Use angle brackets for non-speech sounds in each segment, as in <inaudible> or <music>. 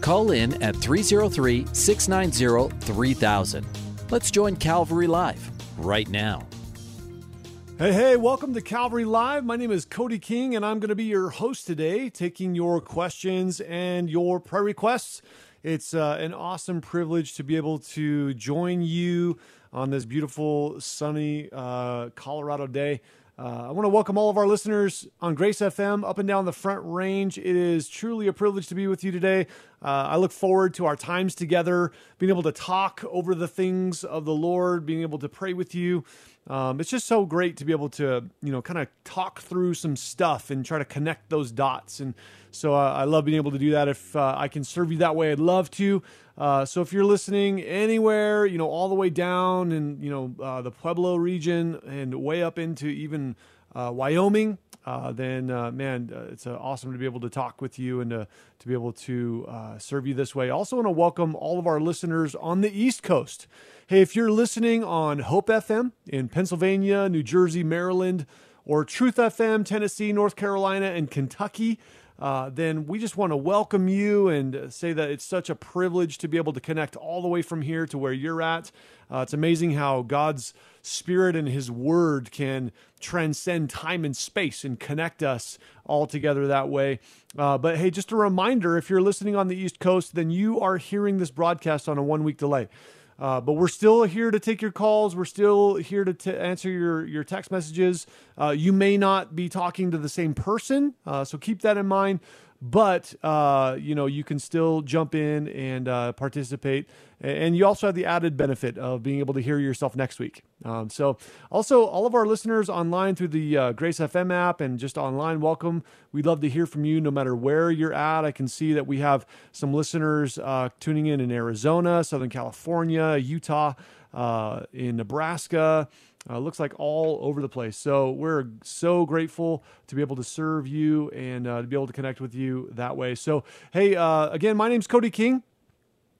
Call in at 303 690 3000. Let's join Calvary Live right now. Hey, hey, welcome to Calvary Live. My name is Cody King, and I'm going to be your host today, taking your questions and your prayer requests. It's uh, an awesome privilege to be able to join you on this beautiful, sunny uh, Colorado day. Uh, I want to welcome all of our listeners on Grace FM up and down the Front Range. It is truly a privilege to be with you today. Uh, I look forward to our times together, being able to talk over the things of the Lord, being able to pray with you. Um, it's just so great to be able to, you know, kind of talk through some stuff and try to connect those dots. And so uh, I love being able to do that. If uh, I can serve you that way, I'd love to. Uh, so if you're listening anywhere, you know, all the way down in, you know, uh, the Pueblo region and way up into even uh, Wyoming, uh, then man, it's awesome to be able to talk with you and to, to be able to serve you this way. Also, want to welcome all of our listeners on the East Coast. Hey, if you're listening on Hope FM in Pennsylvania, New Jersey, Maryland, or Truth FM, Tennessee, North Carolina, and Kentucky, uh, then we just want to welcome you and say that it's such a privilege to be able to connect all the way from here to where you're at. Uh, it's amazing how God's Spirit and His Word can transcend time and space and connect us all together that way. Uh, but hey, just a reminder if you're listening on the East Coast, then you are hearing this broadcast on a one week delay. Uh, but we're still here to take your calls. We're still here to t- answer your, your text messages. Uh, you may not be talking to the same person, uh, so keep that in mind but uh, you know you can still jump in and uh, participate. And you also have the added benefit of being able to hear yourself next week. Um, so also all of our listeners online through the uh, grace fm app and just online welcome. We'd love to hear from you no matter where you're at. I can see that we have some listeners uh, tuning in in arizona southern california utah uh, in nebraska uh, looks like all over the place. So we're so grateful to be able to serve you and uh, to be able to connect with you that way. So, hey, uh, again, my name's Cody King.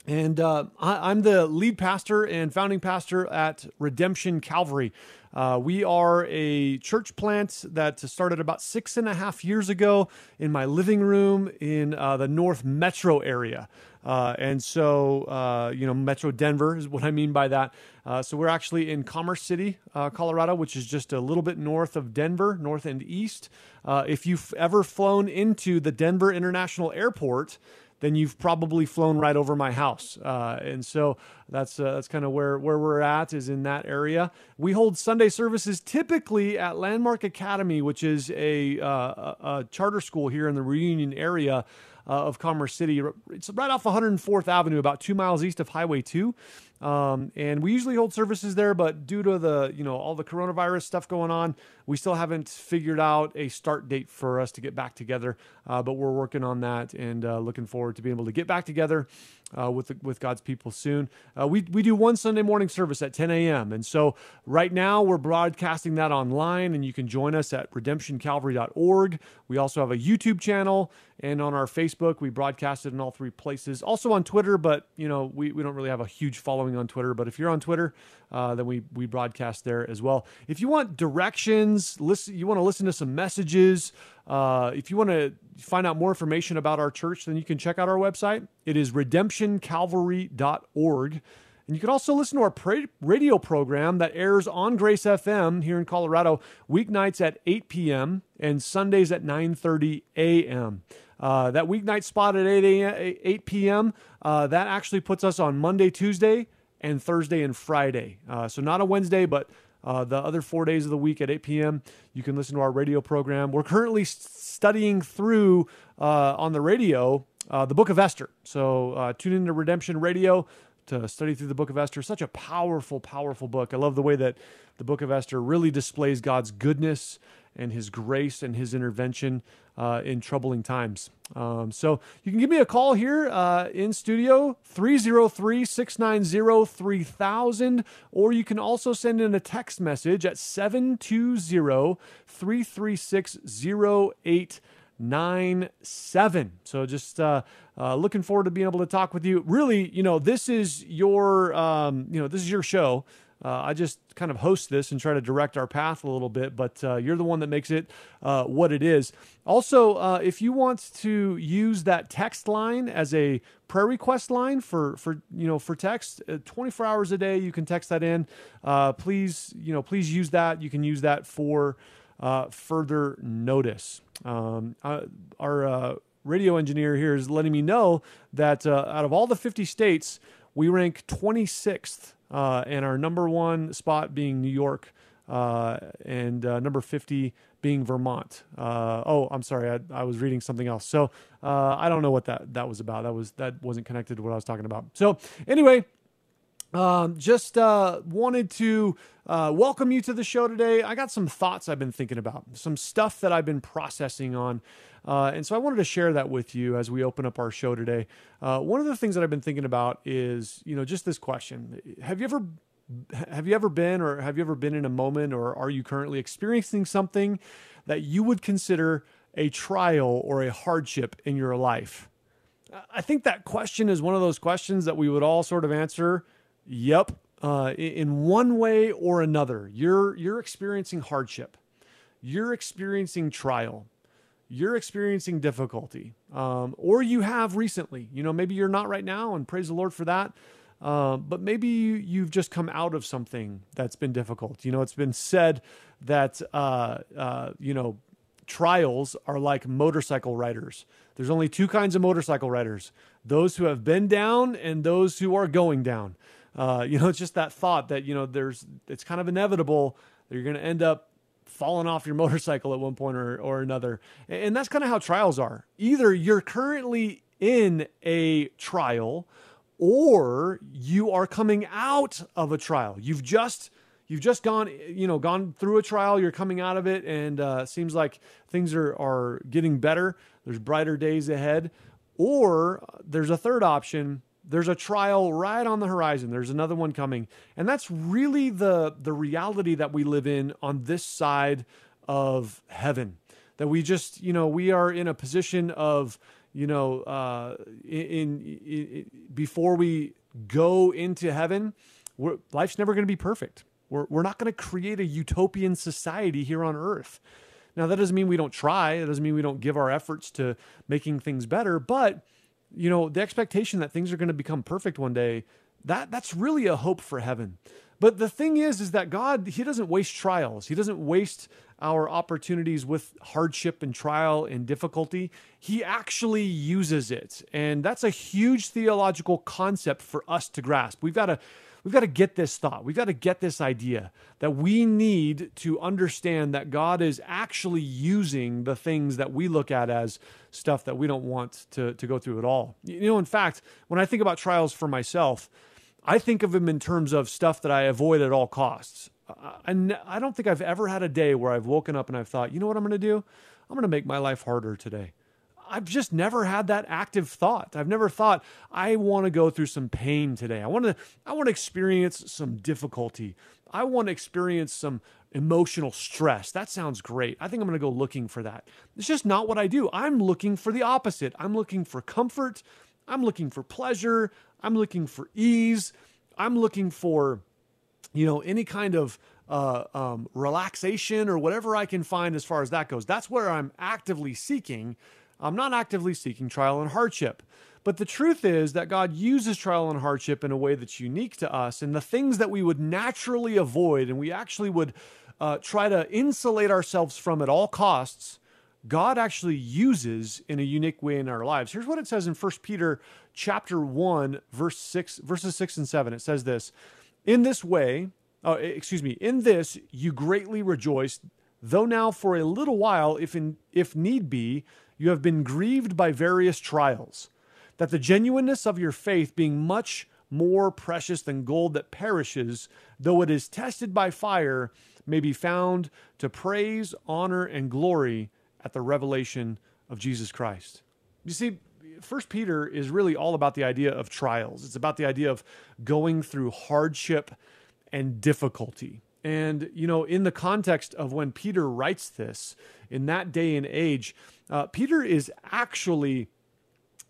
And uh, I, am the lead pastor and founding pastor at Redemption Calvary. Uh, we are a church plant that started about six and a half years ago in my living room in uh, the North Metro area. Uh, and so, uh, you know, Metro Denver is <laughs> what I mean by that. Uh, so we're actually in Commerce City, uh, Colorado, which is just a little bit north of Denver, north and east. Uh, if you've ever flown into the Denver International Airport, then you've probably flown right over my house. Uh, and so that's uh, that's kind of where where we're at is in that area. We hold Sunday services typically at Landmark Academy, which is a, uh, a charter school here in the Reunion area Uh, of Commerce City. It's right off 104th Avenue, about two miles east of Highway 2. Um, and we usually hold services there, but due to the you know all the coronavirus stuff going on, we still haven't figured out a start date for us to get back together. Uh, but we're working on that and uh, looking forward to being able to get back together uh, with the, with God's people soon. Uh, we we do one Sunday morning service at 10 a.m. and so right now we're broadcasting that online, and you can join us at redemptioncalvary.org. We also have a YouTube channel, and on our Facebook we broadcast it in all three places. Also on Twitter, but you know we we don't really have a huge following following on Twitter. But if you're on Twitter, uh, then we we broadcast there as well. If you want directions, listen, you want to listen to some messages. Uh, if you want to find out more information about our church, then you can check out our website. It is redemptioncalvary.org. And you can also listen to our radio program that airs on Grace FM here in Colorado weeknights at 8 p.m. and Sundays at 9:30 a.m. Uh, that weeknight spot at 8 a.m. 8 p.m. Uh, that actually puts us on Monday, Tuesday, and Thursday and Friday. Uh, so not a Wednesday, but uh, the other four days of the week at 8 p.m. You can listen to our radio program. We're currently studying through uh, on the radio uh, the Book of Esther. So uh, tune into Redemption Radio to study through the Book of Esther. Such a powerful, powerful book. I love the way that the Book of Esther really displays God's goodness and His grace and His intervention uh, in troubling times. Um, so you can give me a call here uh, in studio, 303 690 3000, or you can also send in a text message at 720 336 0897. So just uh, uh, looking forward to being able to talk with you. Really, you know, this is your, um, you know, this is your show. Uh, I just kind of host this and try to direct our path a little bit, but uh, you're the one that makes it uh, what it is. Also, uh, if you want to use that text line as a prayer request line for for you know for text, uh, 24 hours a day, you can text that in. Uh, please, you know, please use that. You can use that for further notice. Um, our radio engineer here is letting me know that out of all the 50 states, we rank 26th uh, and our number one spot being New York, uh, and uh, number 50 being Vermont. Uh, oh, I'm sorry, I, I, was reading something else. So uh, I don't know what that that was about. That was that wasn't connected to what I was talking about. So anyway. Um, just uh, wanted to uh, welcome you to the show today. I got some thoughts I've been thinking about, some stuff that I've been processing on. Uh, and so I wanted to share that with you as we open up our show today. Uh, one of the things that I've been thinking about is, you know, just this question Have you ever have you ever been or have you ever been in a moment or are you currently experiencing something that you would consider a trial or a hardship in your life? I think that question is one of those questions that we would all sort of answer Yep. Uh, in one way or another, you're you're experiencing hardship, you're experiencing trial, you're experiencing difficulty, um, or you have recently. You know, maybe you're not right now, and praise the Lord for that. Uh, but maybe you, you've just come out of something that's been difficult. You know, it's been said that uh, uh you know trials are like motorcycle riders. There's only two kinds of motorcycle riders: those who have been down and those who are going down. Uh, <laughs> you know, it's just that thought that you know there's it's kind of inevitable that you're going to end up falling off your <laughs> motorcycle at one point or, or another. And that's kind of how trials are. Either you're currently in a trial or you are coming out of a trial. You've just you've just gone you know gone through a trial you're coming out of it and uh, seems like things are are getting better there's brighter days ahead or there's a third option there's a trial right on the horizon. There's another one coming. And that's really the the reality that we live in on this side of heaven. That we just, you know, we are in a position of, you know, uh, in, in, in before we go into heaven, life's never going to be perfect. We're, we're not going to create a utopian society here on earth. Now, that doesn't mean we don't try. It doesn't mean we don't give our efforts to making things better. But you know, the expectation that things are going to become perfect one day, that that's really a hope for heaven. But the thing is, is that God, He doesn't waste trials. He doesn't waste our opportunities with hardship and trial and difficulty. He actually uses it. And that's a huge theological concept for us to grasp. We've got to we've got to get this thought. We've got to get this idea that we need to understand that God is actually using the things that we look at as stuff that we don't want to, to go through at all. You know, in fact, when I think about trials for myself, I think of them in terms of stuff that I avoid at all costs. And I don't think I've ever had a day where I've woken up and I've thought, you know what I'm going to do? I'm going to make my life harder today. I've just never had that active thought. I've never thought I want to go through some pain today. I want to I want to experience some difficulty. I want to experience some emotional stress. That sounds great. I think I'm going to go looking for that. It's just not what I do. I'm looking for the opposite. I'm looking for comfort. I'm looking for pleasure. I'm looking for ease. I'm looking for you know any kind of uh, um, relaxation or whatever I can find as far as that goes. That's where I'm actively seeking I'm not actively seeking trial and hardship. But the truth is that God uses trial and hardship in a way that's unique to us. And the things that we would naturally avoid and we actually would uh, try to insulate ourselves from at all costs, God actually uses in a unique way in our lives. Here's what it says in 1 Peter chapter 1, verse 6, verses 6 and 7. It says this In this way, uh, excuse me, in this you greatly rejoice, though now for a little while, if in, if need be, you have been grieved by various trials, that the genuineness of your faith, being much more precious than gold that perishes, though it is tested by fire, may be found to praise, honor, and glory at the revelation of Jesus Christ. You see, First Peter is really all about the idea of trials. It's about the idea of going through hardship and difficulty. And, you know, in the context of when Peter writes this, in that day and age, uh, Peter is actually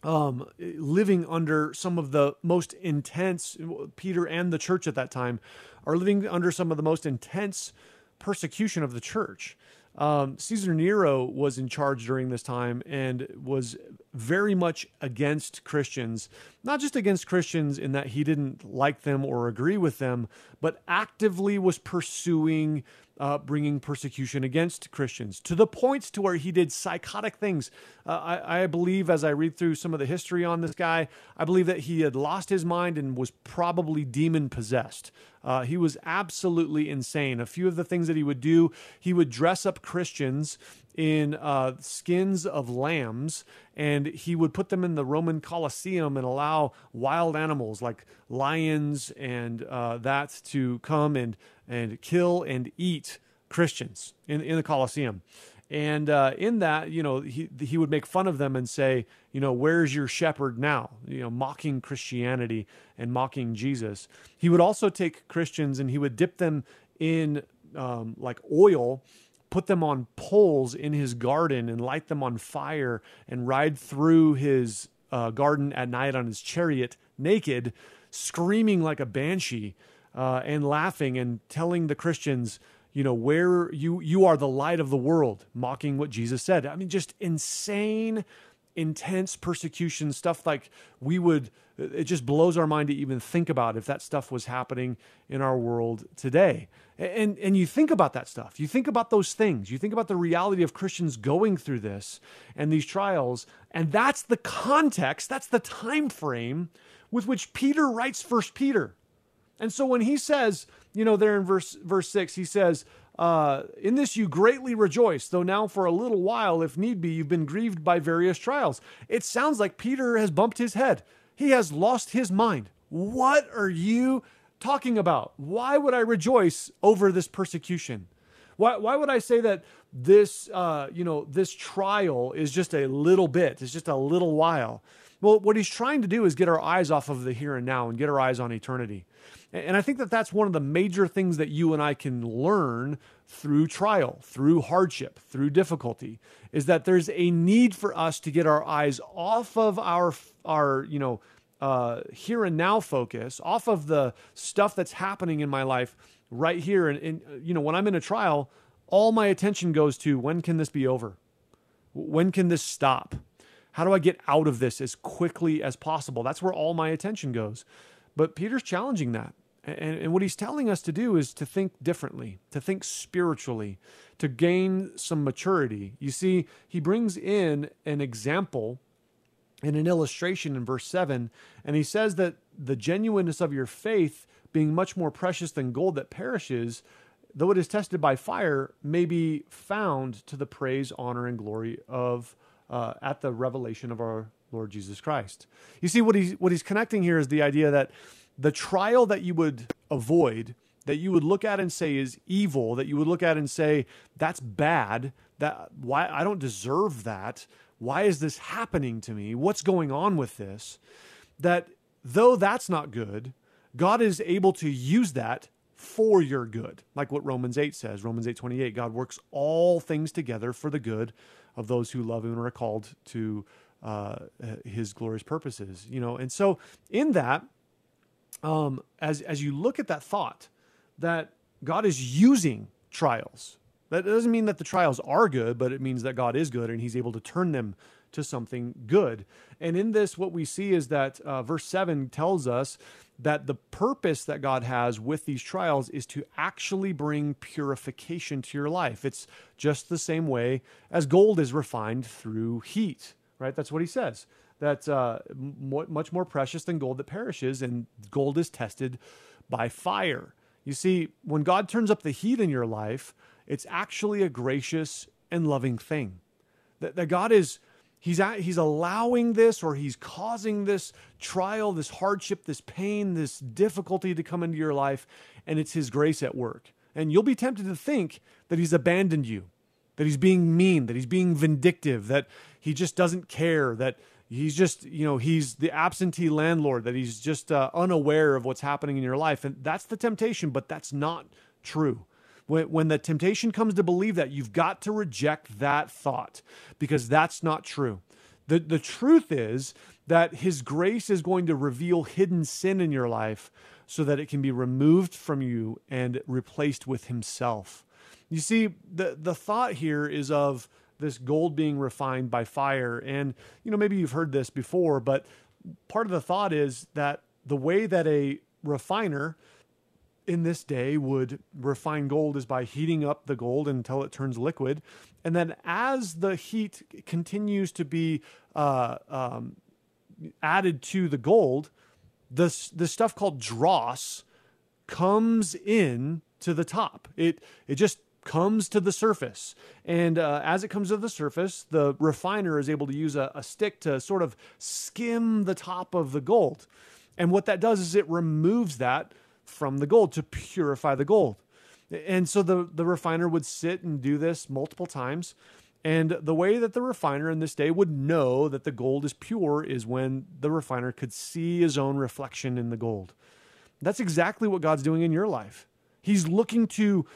um, living under some of the most intense, Peter and the church at that time are living under some of the most intense persecution of the church. Um, Caesar Nero was in charge during this time and was very much against Christians, not just against Christians in that he didn't like them or agree with them, but actively was pursuing uh, bringing persecution against Christians to the points to where he did psychotic things. Uh, I, I, believe, as I read through some of the history on this guy, I believe that he had lost his mind and was probably demon possessed. Uh, he was absolutely insane. A few of the things that he would do, he would dress up Christians in uh, skins of lambs, and he would put them in the Roman Colosseum and allow wild animals like lions and uh, that to come and and kill and eat Christians in in the Colosseum. And uh, in that, you know, he he would make fun of them and say, you know, where's your shepherd now? You know, mocking Christianity and mocking Jesus. He would also take Christians and he would dip them in um, like oil put them on poles in his garden and light them on fire and ride through his uh, garden at night on his chariot naked, screaming like a banshee uh, and laughing and telling the Christians, you know, where you you are the light of the world, mocking what Jesus said. I mean, just insane, intense persecution stuff like we would. It just blows our mind to even think about if that stuff was happening in our world today. And, and you think about that stuff. You think about those things. You think about the reality of Christians going through this and these trials. And that's the context, that's the time frame with which Peter writes First Peter. And so when he says, you know, there in verse verse six, he says, uh, "In this you greatly rejoice, though now for a little while, if need be, you've been grieved by various trials." It sounds like Peter has bumped his head. He has lost his mind. What are you talking about? Why would I rejoice over this persecution? Why, why would I say that this, uh, you know, this trial is just a little bit, it's just a little while? Well, what he's trying to do is get our eyes off of the here and now and get our eyes on eternity. And I think that that's one of the major things that you and I can learn through trial, through hardship, through difficulty, is that there's a need for us to get our eyes off of our, our you know, uh, here and now focus, off of the stuff that's happening in my life right here. And, and, you know, when I'm in a trial, all my attention goes to when can this be over? When can this stop? How do I get out of this as quickly as possible? That's where all my attention goes. But Peter's challenging that. And, and, what he's telling us to do is to think differently, to think spiritually, to gain some maturity. You see, he brings in an example in an illustration in verse 7, and he says that the genuineness of your faith, being much more precious than gold that perishes, though it is tested by fire, may be found to the praise, honor, and glory of uh, at the revelation of our Lord Jesus Christ. You see, what he's what he's connecting here is the idea that the trial that you would avoid, that you would look at and say is evil, that you would look at and say that's bad, that why I don't deserve that why is this happening to me? What's going on with this? That though that's not good, God is able to use that for your good. Like what Romans 8 says, Romans 8:28, God works all things together for the good of those who love him and are called to uh, his glorious purposes, you know. And so in that um, as as you look at that thought that God is using trials that doesn't mean that the trials are good, but it means that God is good and he's able to turn them to something good. And in this, what we see is that uh, verse 7 tells us that the purpose that God has with these trials is to actually bring purification to your life. It's just the same way as gold is refined through heat, right? That's what he says. That uh, much more precious than gold that perishes, and gold is tested by fire. You see, when God turns up the heat in your life, it's actually a gracious and loving thing. That, that God is He's, at, he's allowing this or he's causing this trial, this hardship, this pain, this difficulty to come into your life, and it's his grace at work. And you'll be tempted to think that he's abandoned you, that he's being mean, that he's being vindictive, that he just doesn't care, that he's just, you know, he's the absentee landlord, that he's just uh, unaware of what's happening in your life. And that's the temptation, but that's not true. When, when the temptation comes to believe that, you've got to reject that thought because that's not true. The, the truth is that His grace is going to reveal hidden sin in your life so that it can be removed from you and replaced with Himself. You see, the, the thought here is of this gold being refined by fire. And, you know, maybe you've heard this before, but part of the thought is that the way that a refiner in this day would refine gold is by heating up the gold until it turns liquid. And then as the heat continues to be uh, um, added to the gold, this, this stuff called dross comes in to the top. It, it just comes to the surface. And uh, as it comes to the surface, the refiner is able to use a, a stick to sort of skim the top of the gold. And what that does is it removes that from the gold to purify the gold. And so the, the refiner would sit and do this multiple times. And the way that the refiner in this day would know that the gold is pure is when the refiner could see his own reflection in the gold. That's exactly what God's doing in your life. He's looking to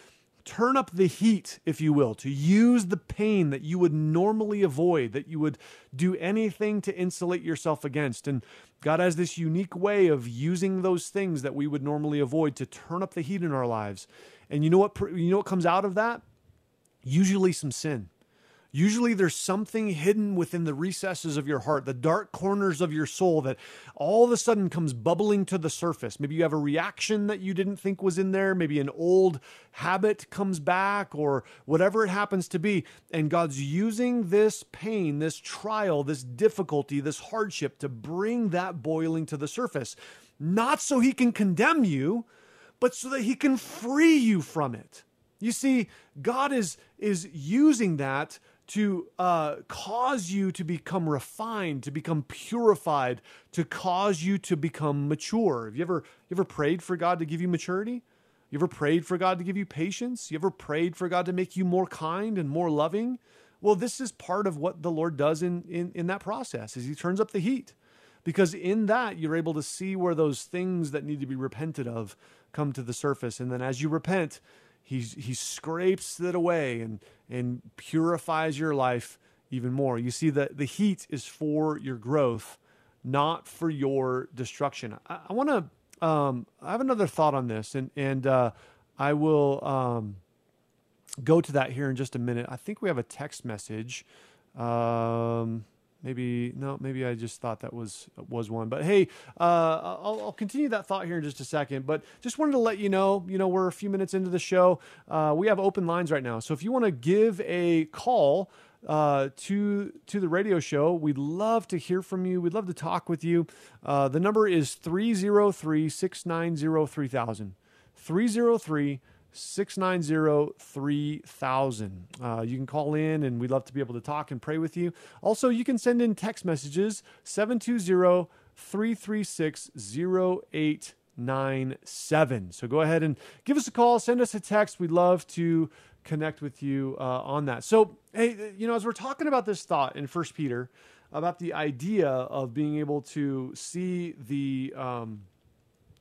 turn up the heat, if you will, to use the pain that you would normally avoid, that you would do anything to insulate yourself against. And God has this unique way of using those things that we would normally avoid to turn up the heat in our lives. And you know what you know what comes out of that? Usually some sin. Usually there's something hidden within the recesses of your heart, the dark corners of your soul that all of a sudden comes bubbling to the surface. Maybe you have a reaction that you didn't think was in there. Maybe an old habit comes back or whatever it happens to be. And God's using this pain, this trial, this difficulty, this hardship to bring that boiling to the surface. Not so he can condemn you, but so that he can free you from it. You see, God is, is using that to uh, cause you to become refined, to become purified, to cause you to become mature. Have you ever you ever prayed for God to give you maturity? You ever prayed for God to give you patience? You ever prayed for God to make you more kind and more loving? Well, this is part of what the Lord does in, in, in that process is he turns up the heat. Because in that you're able to see where those things that need to be repented of come to the surface. And then as you repent, He's, he scrapes it away and, and purifies your life even more. You see, that the heat is for your growth, not for your destruction. I, I want to, um, I have another thought on this, and, and uh, I will um, go to that here in just a minute. I think we have a text message. Um, maybe no maybe i just thought that was was one but hey uh, I'll, I'll, continue that thought here in just a second but just wanted to let you know you know we're a few minutes into the show uh, we have open lines right now so if you want to give a call uh, to to the radio show. We'd love to hear from you. We'd love to talk with you. Uh, the number is 303 690 3000. 303 690 3000. Uh, you can call in and we'd love to be able to talk and pray with you. Also, you can send in text messages 720 336 0897. So go ahead and give us a call, send us a text. We'd love to connect with you uh, on that. So, hey, you know, as we're talking about this thought in First Peter about the idea of being able to see the um,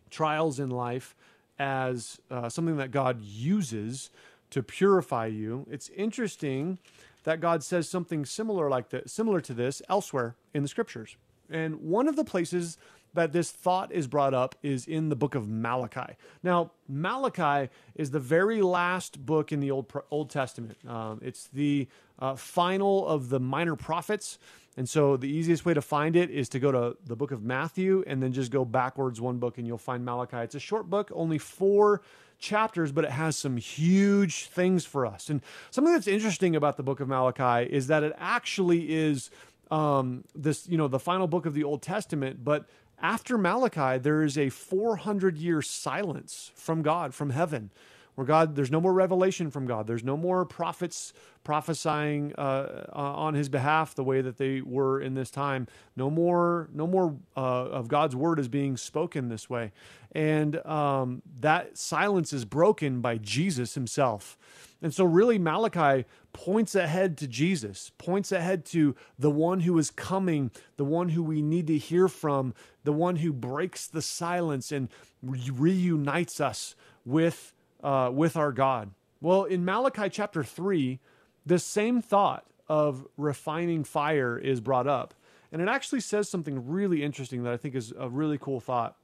trials in life as uh, something that God uses to purify you. It's interesting that God says something similar like that, similar to this elsewhere in the scriptures. And one of the places that this thought is brought up is in the book of Malachi. Now, Malachi is the very last book in the Old Old Testament. Um, it's the uh, final of the minor prophets. And so the easiest way to find it is to go to the book of Matthew and then just go backwards one book and you'll find Malachi. It's a short book, only four chapters, but it has some huge things for us. And something that's interesting about the book of Malachi is that it actually is um, this, you know, the final book of the Old Testament, but after Malachi, there is a 400 year silence from God, from heaven, where God, there's no more revelation from God. There's no more prophets prophesying uh, on his behalf the way that they were in this time. No more, no more uh, of God's word is being spoken this way, and um, that silence is broken by Jesus Himself. And so, really, Malachi points ahead to Jesus, points ahead to the one who is coming, the one who we need to hear from, the one who breaks the silence and reunites us with, uh, with our God. Well, in Malachi chapter 3, the same thought of refining fire is brought up. And it actually says something really interesting that I think is a really cool thought.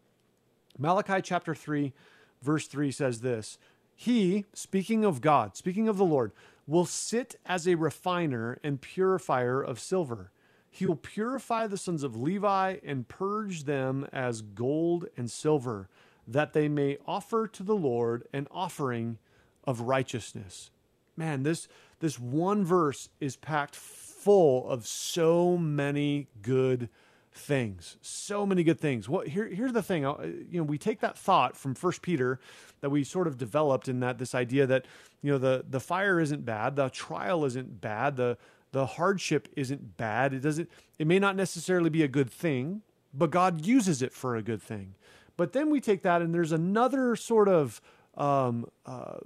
Malachi chapter 3, verse 3 says this He, speaking of God, speaking of the Lord, will sit as a refiner and purifier of silver. He will purify the sons of Levi and purge them as gold and silver, that they may offer to the Lord an offering of righteousness. Man, this this one verse is packed full of so many good things so many good things. Well here, here's the thing uh, you know we take that thought from first peter that we sort of developed in that this idea that you know the the fire isn't bad the trial isn't bad the the hardship isn't bad. It doesn't it may not necessarily be a good thing but god uses it for a good thing but then we take that and there's another sort of um, uh,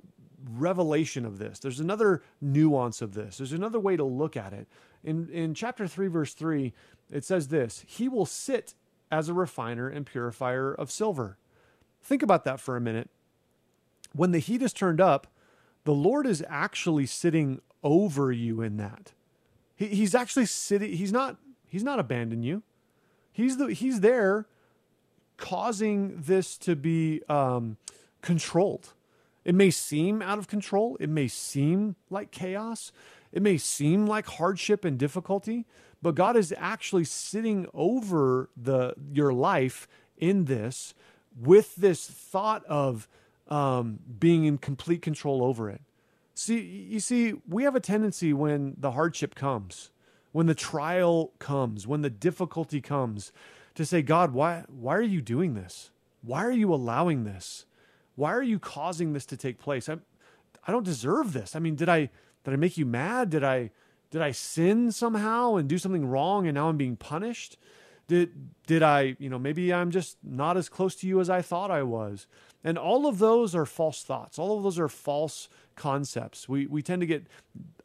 revelation of this. There's another nuance of this. There's another way to look at it. In in chapter 3 verse 3, it says this, "He will sit as a refiner and purifier of silver." Think about that for a minute. When the heat is turned up, the Lord is actually sitting over you in that. He, he's actually sitting he's not he's not abandoning you. He's the he's there causing this to be um, controlled it may seem out of control. It may seem like chaos. It may seem like hardship and difficulty, but God is actually sitting over the your life in this with this thought of um, being in complete control over it. See, you see, we have a tendency when the hardship comes, when the trial comes, when the difficulty comes, to say, God, why, why are you doing this? Why are you allowing this? why are you causing this to take place? I, I don't deserve this. I mean, did I did I make you mad? Did I did I sin somehow and do something wrong and now I'm being punished? Did did I, you know, maybe I'm just not as close to you as I thought I was. And all of those are false thoughts. All of those are false concepts. We we tend to get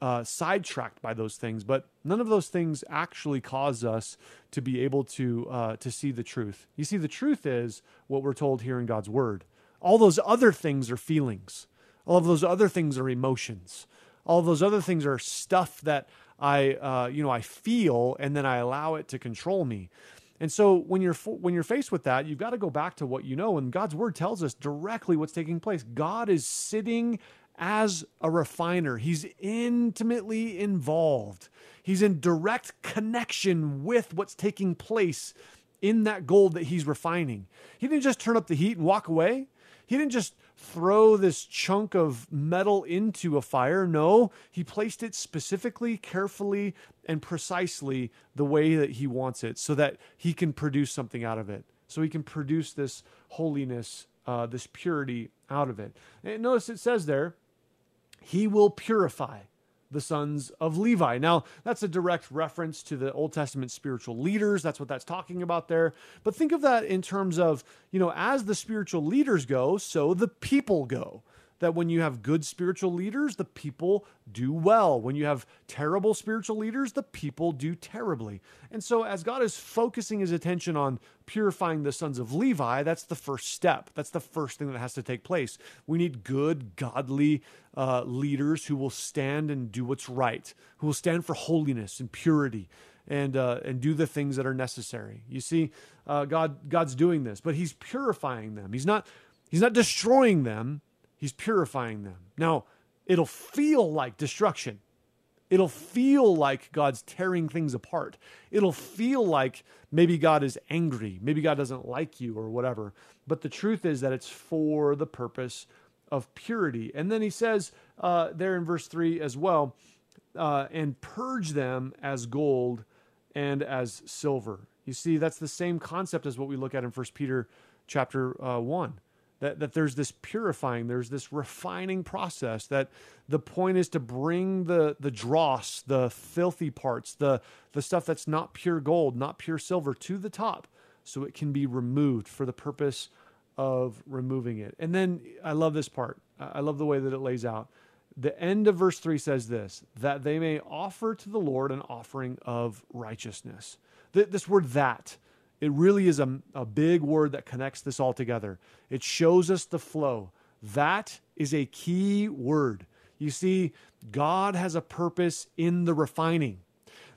uh, sidetracked by those things, but none of those things actually cause us to be able to uh, to see the truth. You see, the truth is what we're told here in God's Word. All those other things are feelings. All of those other things are emotions. All of those other things are stuff that I, uh, you know, I feel, and then I allow it to control me. And so when you're when you're faced with that, you've got to go back to what you know. And God's word tells us directly what's taking place. God is sitting as a refiner. He's intimately involved. He's in direct connection with what's taking place in that gold that he's refining. He didn't just turn up the heat and walk away. He didn't just throw this chunk of metal into a fire. No, he placed it specifically, carefully, and precisely the way that he wants it so that he can produce something out of it. So he can produce this holiness, uh, this purity out of it. And notice it says there, he will purify the sons of Levi. Now, that's a direct reference to the Old Testament spiritual leaders. That's what that's talking about there. But think of that in terms of, you know, as the spiritual leaders go, so the people go that when you have good spiritual leaders, the people do well. When you have terrible spiritual leaders, the people do terribly. And so, as God is focusing his attention on purifying the sons of Levi, that's the first step. That's the first thing that has to take place. We need good, godly uh, leaders who will stand and do what's right, who will stand for holiness and purity. And, uh, and do the things that are necessary. You see, uh, God God's doing this, but He's purifying them. He's not He's not destroying them He's purifying them. Now, it'll feel like destruction. It'll feel like God's tearing things apart. It'll feel like maybe God is angry. Maybe God doesn't like you or whatever. But the truth is that it's for the purpose of purity. And then he says uh, there in verse 3 as well, uh, and purge them as gold and as silver. You see, that's the same concept as what we look at in First Peter chapter uh, 1 that, that there's this purifying, there's this refining process, that the point is to bring the, the dross, the filthy parts, the, the stuff that's not pure gold, not pure silver, to the top so it can be removed for the purpose of removing it. And then I love this part. I love the way that it lays out. The end of verse 3 says this that they may offer to the Lord an offering of righteousness. This word that it really is a, a big word that connects this all together. It shows us the flow. That is a key word. You see, God has a purpose in the refining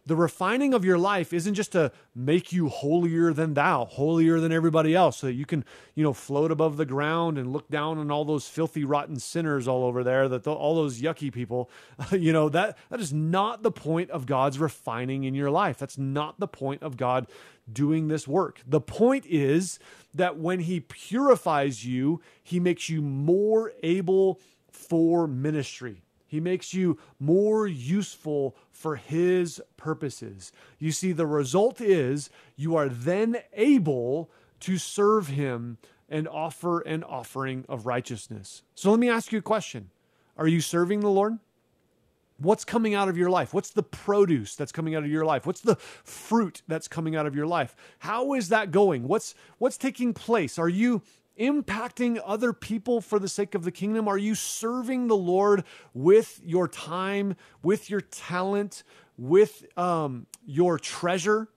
the refining of your life isn't just to make you holier than thou, holier than everybody else, so that you can, you know, float above the ground and look down on all those filthy, rotten sinners all over there, that all those yucky people. <laughs> you know, that that is not the point of God's refining in your life. That's not the point of God doing this work. The point is that when He purifies you, He makes you more able for ministry. He makes you more useful for His purposes. You see, the result is you are then able to serve Him and offer an offering of righteousness. So let me ask you a question Are you serving the Lord? What's coming out of your life? What's the produce that's coming out of your life? What's the fruit that's coming out of your life? How is that going? What's what's taking place? Are you impacting other people for the sake of the kingdom? Are you serving the Lord with your time, with your talent, with um, your treasure?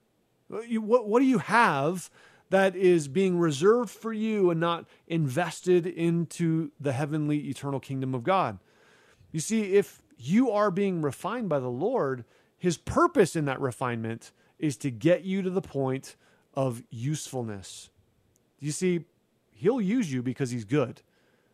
What, what do you have that is being reserved for you and not invested into the heavenly eternal kingdom of God? You see, if you are being refined by the Lord, his purpose in that refinement is to get you to the point of usefulness. You see, He'll use you because he's good,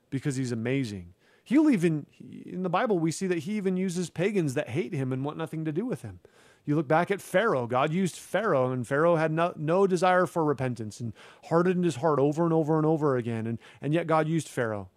because he's amazing. He'll even, in the Bible, we see that he even uses pagans that hate him and want nothing to do with him. You look back at Pharaoh. God used Pharaoh, and Pharaoh had no, no desire for repentance and hardened his heart over and over and over again. And, and yet God used Pharaoh.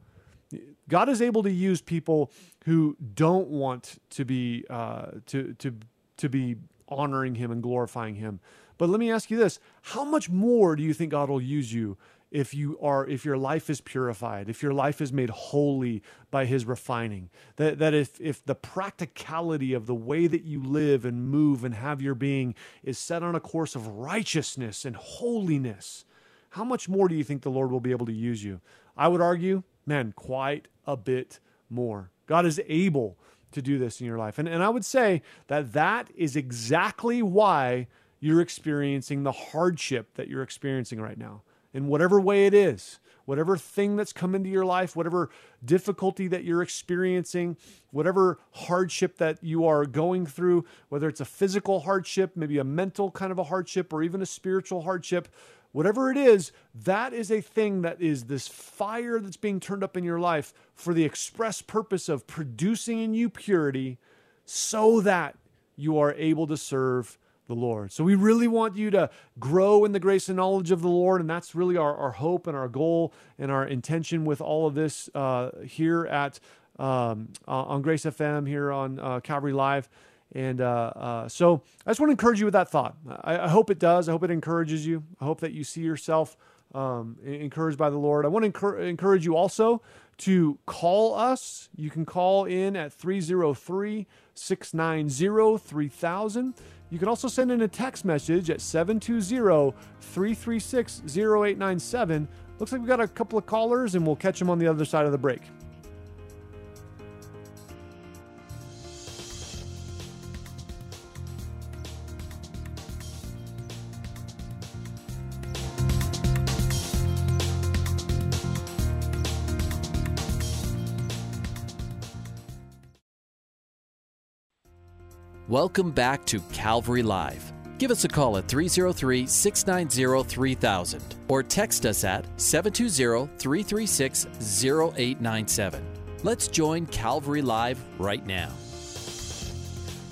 God is able to use people who don't want to be uh, to to to be honoring Him and glorifying Him. But let me ask you this: How much more do you think God will use you if you are if your life is purified if your life is made holy by his refining? That, that if if the practicality of the way that you live and move and have your being is set on a course of righteousness and holiness how much more do you think the lord will be able to use you? I would argue man quite a bit more god is able to do this in your life. And, and i would say that that is exactly why you're experiencing the hardship that you're experiencing right now. In whatever way it is, whatever thing that's come into your life, whatever difficulty that you're experiencing, whatever hardship that you are going through, whether it's a physical hardship, maybe a mental kind of a hardship, or even a spiritual hardship, whatever it is, that is a thing that is this fire that's being turned up in your life for the express purpose of producing in you purity so that you are able to serve the Lord. So we really want you to grow in the grace and knowledge of the Lord, and that's really our, our hope and our goal and our intention with all of this uh, here at um, uh, on Grace FM here on uh, Calvary Live. And uh, uh, so I just want to encourage you with that thought. I, I, hope it does. I hope it encourages you. I hope that you see yourself um, encouraged by the Lord. I want to encourage you also to call us. You can call in at 303 690 3000. You can also send in a text message at 720 336 0897. Looks like we've got a couple of callers, and we'll catch them on the other side of the break. Welcome back to Calvary Live. Give us a call at 303 690 3000 or text us at 720 336 0897. Let's join Calvary Live right now.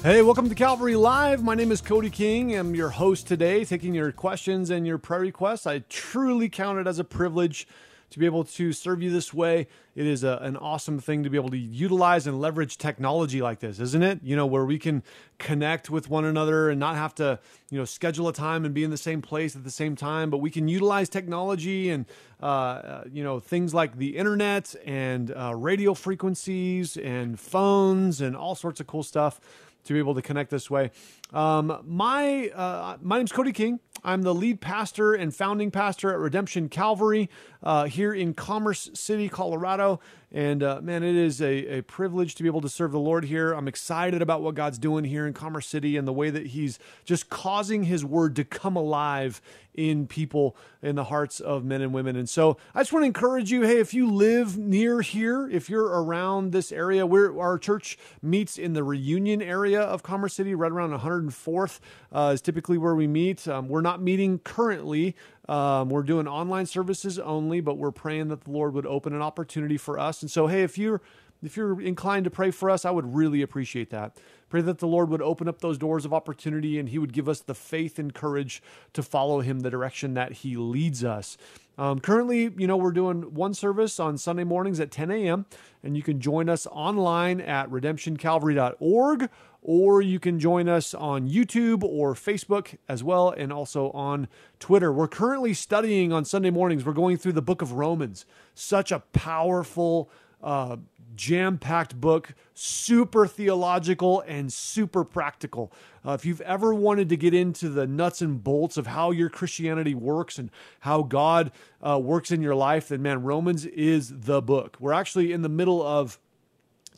Hey, welcome to Calvary Live. My name is Cody King. I'm your host today, taking your questions and your prayer requests. I truly count it as a privilege to be able to serve you this way. It is a, an awesome thing to be able to utilize and leverage technology like this, isn't it? You know, where we can connect with one another and not have to, you know, schedule a time and be in the same place at the same time, but we can utilize technology and, uh, uh you know, things like the internet and uh, radio frequencies and phones and all sorts of cool stuff to be able to connect this way. Um, my uh, my name's Cody King. I'm the lead pastor and founding pastor at Redemption Calvary uh, here in Commerce City, Colorado. And uh, man, it is a, a privilege to be able to serve the Lord here. I'm excited about what God's doing here in Commerce City and the way that He's just causing His word to come alive in people, in the hearts of men and women. And so I just want to encourage you hey, if you live near here, if you're around this area, where our church meets in the reunion area of Commerce City, right around 104th uh, is typically where we meet. Um, we're not meeting currently um, we're doing online services only, but we're praying that the Lord would open an opportunity for us. And so, hey, if you're if you're inclined to pray for us, I would really appreciate that. Pray that the Lord would open up those doors of opportunity and He would give us the faith and courage to follow Him the direction that He leads us. Um, currently, you know, we're doing one service on Sunday mornings at 10 a.m., and you can join us online at redemptioncalvary.org or you can join us on YouTube or Facebook as well, and also on Twitter. We're currently studying on Sunday mornings. We're going through the book of Romans. Such a powerful, uh, jam packed book, super theological and super practical. Uh, if you've ever wanted to get into the nuts and bolts of how your Christianity works and how God uh, works in your life, then man, Romans is the book. We're actually in the middle of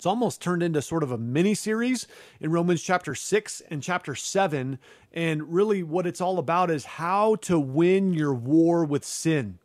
it's almost turned into sort of a mini series in Romans chapter 6 and chapter 7. And really, what it's all about is how to win your war with sin.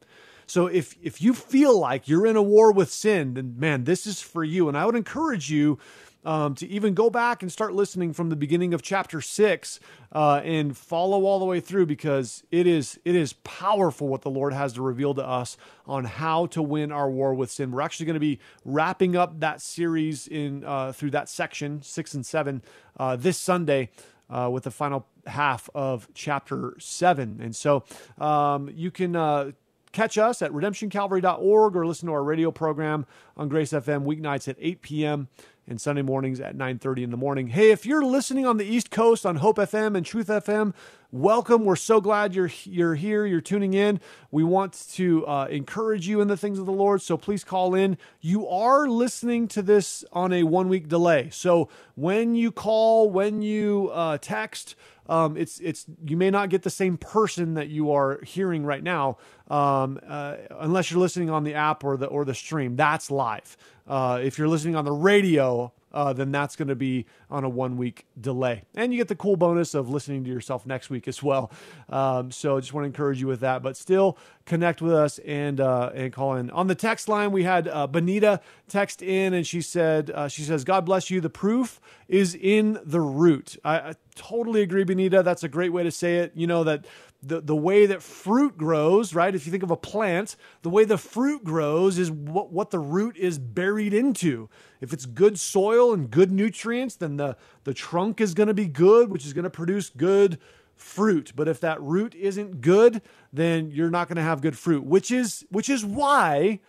So if if you feel like you're in a war with sin, then man, this is for you. And I would encourage you um, to even go back and start listening from the beginning of chapter six uh, and follow all the way through because it is it is powerful what the Lord has to reveal to us on how to win our war with sin. We're actually going to be wrapping up that series in uh, through that section six and seven uh, this Sunday. Uh, with the final half of chapter 7. And so um, you can uh, catch us at redemptioncalvary.org or listen to our radio program on Grace FM weeknights at 8 p.m and Sunday mornings at 9:30 in the morning. Hey, if you're listening on the East Coast on Hope FM and Truth FM, welcome. We're so glad you're you're here. You're tuning in. We want to uh, encourage you in the things of the Lord. So please call in. You are listening to this on a one week delay. So when you call, when you uh, text. Um, it's it's you may not get the same person that you are hearing right now um, uh, unless you're listening on the app or the or the stream. That's live. Uh, if you're listening on the radio, uh, then that's going to be on a one week delay. And you get the cool bonus of listening to yourself next week as well. Um, so I just want to encourage you with that. But still connect with us and uh, and call in. On the text line, we had uh, Benita text in and she said, uh, she says, God bless you. The proof is in the root. I totally agree, Benita. That's a great way to say it. You know, that the, the way that fruit grows, right? If you think of a plant, the way the fruit grows is what, what the root is buried into. If it's good soil and good nutrients, then the, the trunk is going to be good, which is going to produce good fruit. But if that root isn't good, then you're not going to have good fruit, which is which is why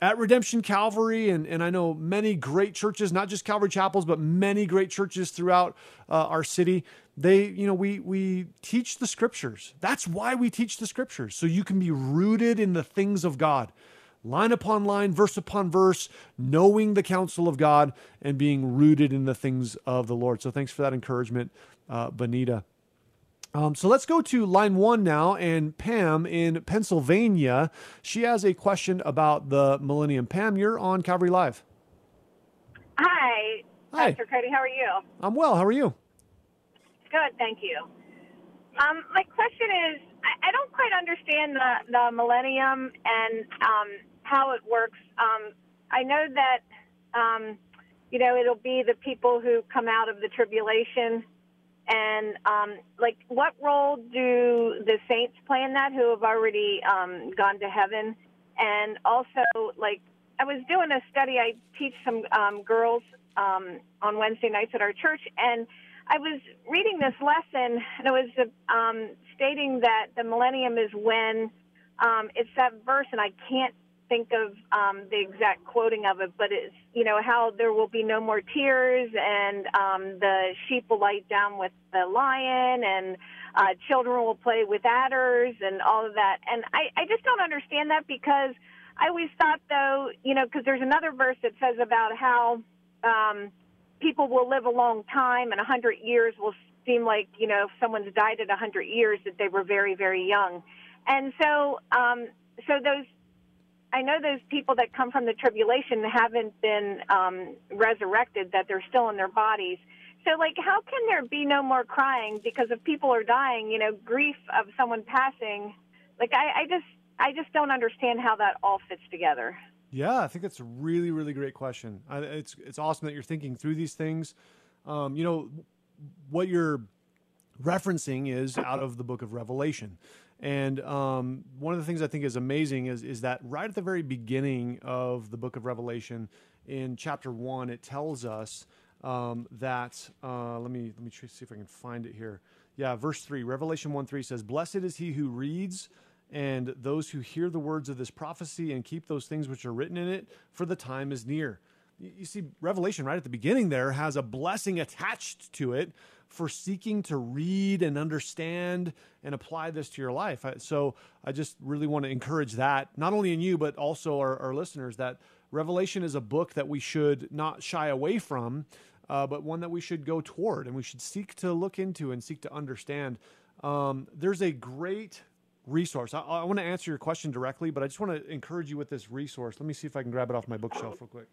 at Redemption Calvary, and, and I know many great churches, not just Calvary Chapels, but many great churches throughout uh, our city. They, you know, we we teach the scriptures. That's why we teach the scriptures, so you can be rooted in the things of God, line upon line, verse upon verse, knowing the counsel of God and being rooted in the things of the Lord. So thanks for that encouragement, uh, Benita. Um, so let's go to line one now. And Pam in Pennsylvania, she has a question about the Millennium. Pam, you're on Calvary Live. Hi, Hi. Pastor Cody. How are you? I'm well. How are you? Good, thank you. Um, my question is, I, I, don't quite understand the, the Millennium and um, how it works. Um, I know that, um, you know, it'll be the people who come out of the tribulation and um, like, what role do the saints play in that who have already um, gone to heaven? And also, like, I was doing a study. I teach some um, girls um, on Wednesday nights at our church, and I was reading this lesson, and it was um, stating that the millennium is when um, it's that verse, and I can't think of um, the exact quoting of it, but it's you know how there will be no more tears, and um, the sheep will lie down with the lion, and uh, children will play with adders, and all of that. And I, I just don't understand that because I always thought though, you know, because there's another verse that says about how um, people will live a long time, and a hundred years will seem like you know if someone's died at a hundred years that they were very very young, and so um, so those I know those people that come from the tribulation haven't been um, resurrected, that they're still in their bodies. So, like, how can there be no more crying because if people are dying, you know, grief of someone passing? Like, I, I just, I just don't understand how that all fits together. Yeah, I think that's a really, really great question. I, it's it's awesome that you're thinking through these things. Um, you know, what you're referencing is out of the book of Revelation. And um, one of the things I think is amazing is is that right at the very beginning of the book of Revelation, in chapter one, it tells us um, that. Uh, let me let me see if I can find it here. Yeah, verse three, Revelation one three says, "Blessed is he who reads." And those who hear the words of this prophecy and keep those things which are written in it, for the time is near. You see, Revelation right at the beginning there has a blessing attached to it for seeking to read and understand and apply this to your life. So I just really want to encourage that, not only in you, but also our, our listeners, that Revelation is a book that we should not shy away from, uh, but one that we should go toward and we should seek to look into and seek to understand. Um, there's a great resource. I, I want to answer your question directly, but I just want to encourage you with this resource. Let me see if I can grab it off my bookshelf real quick.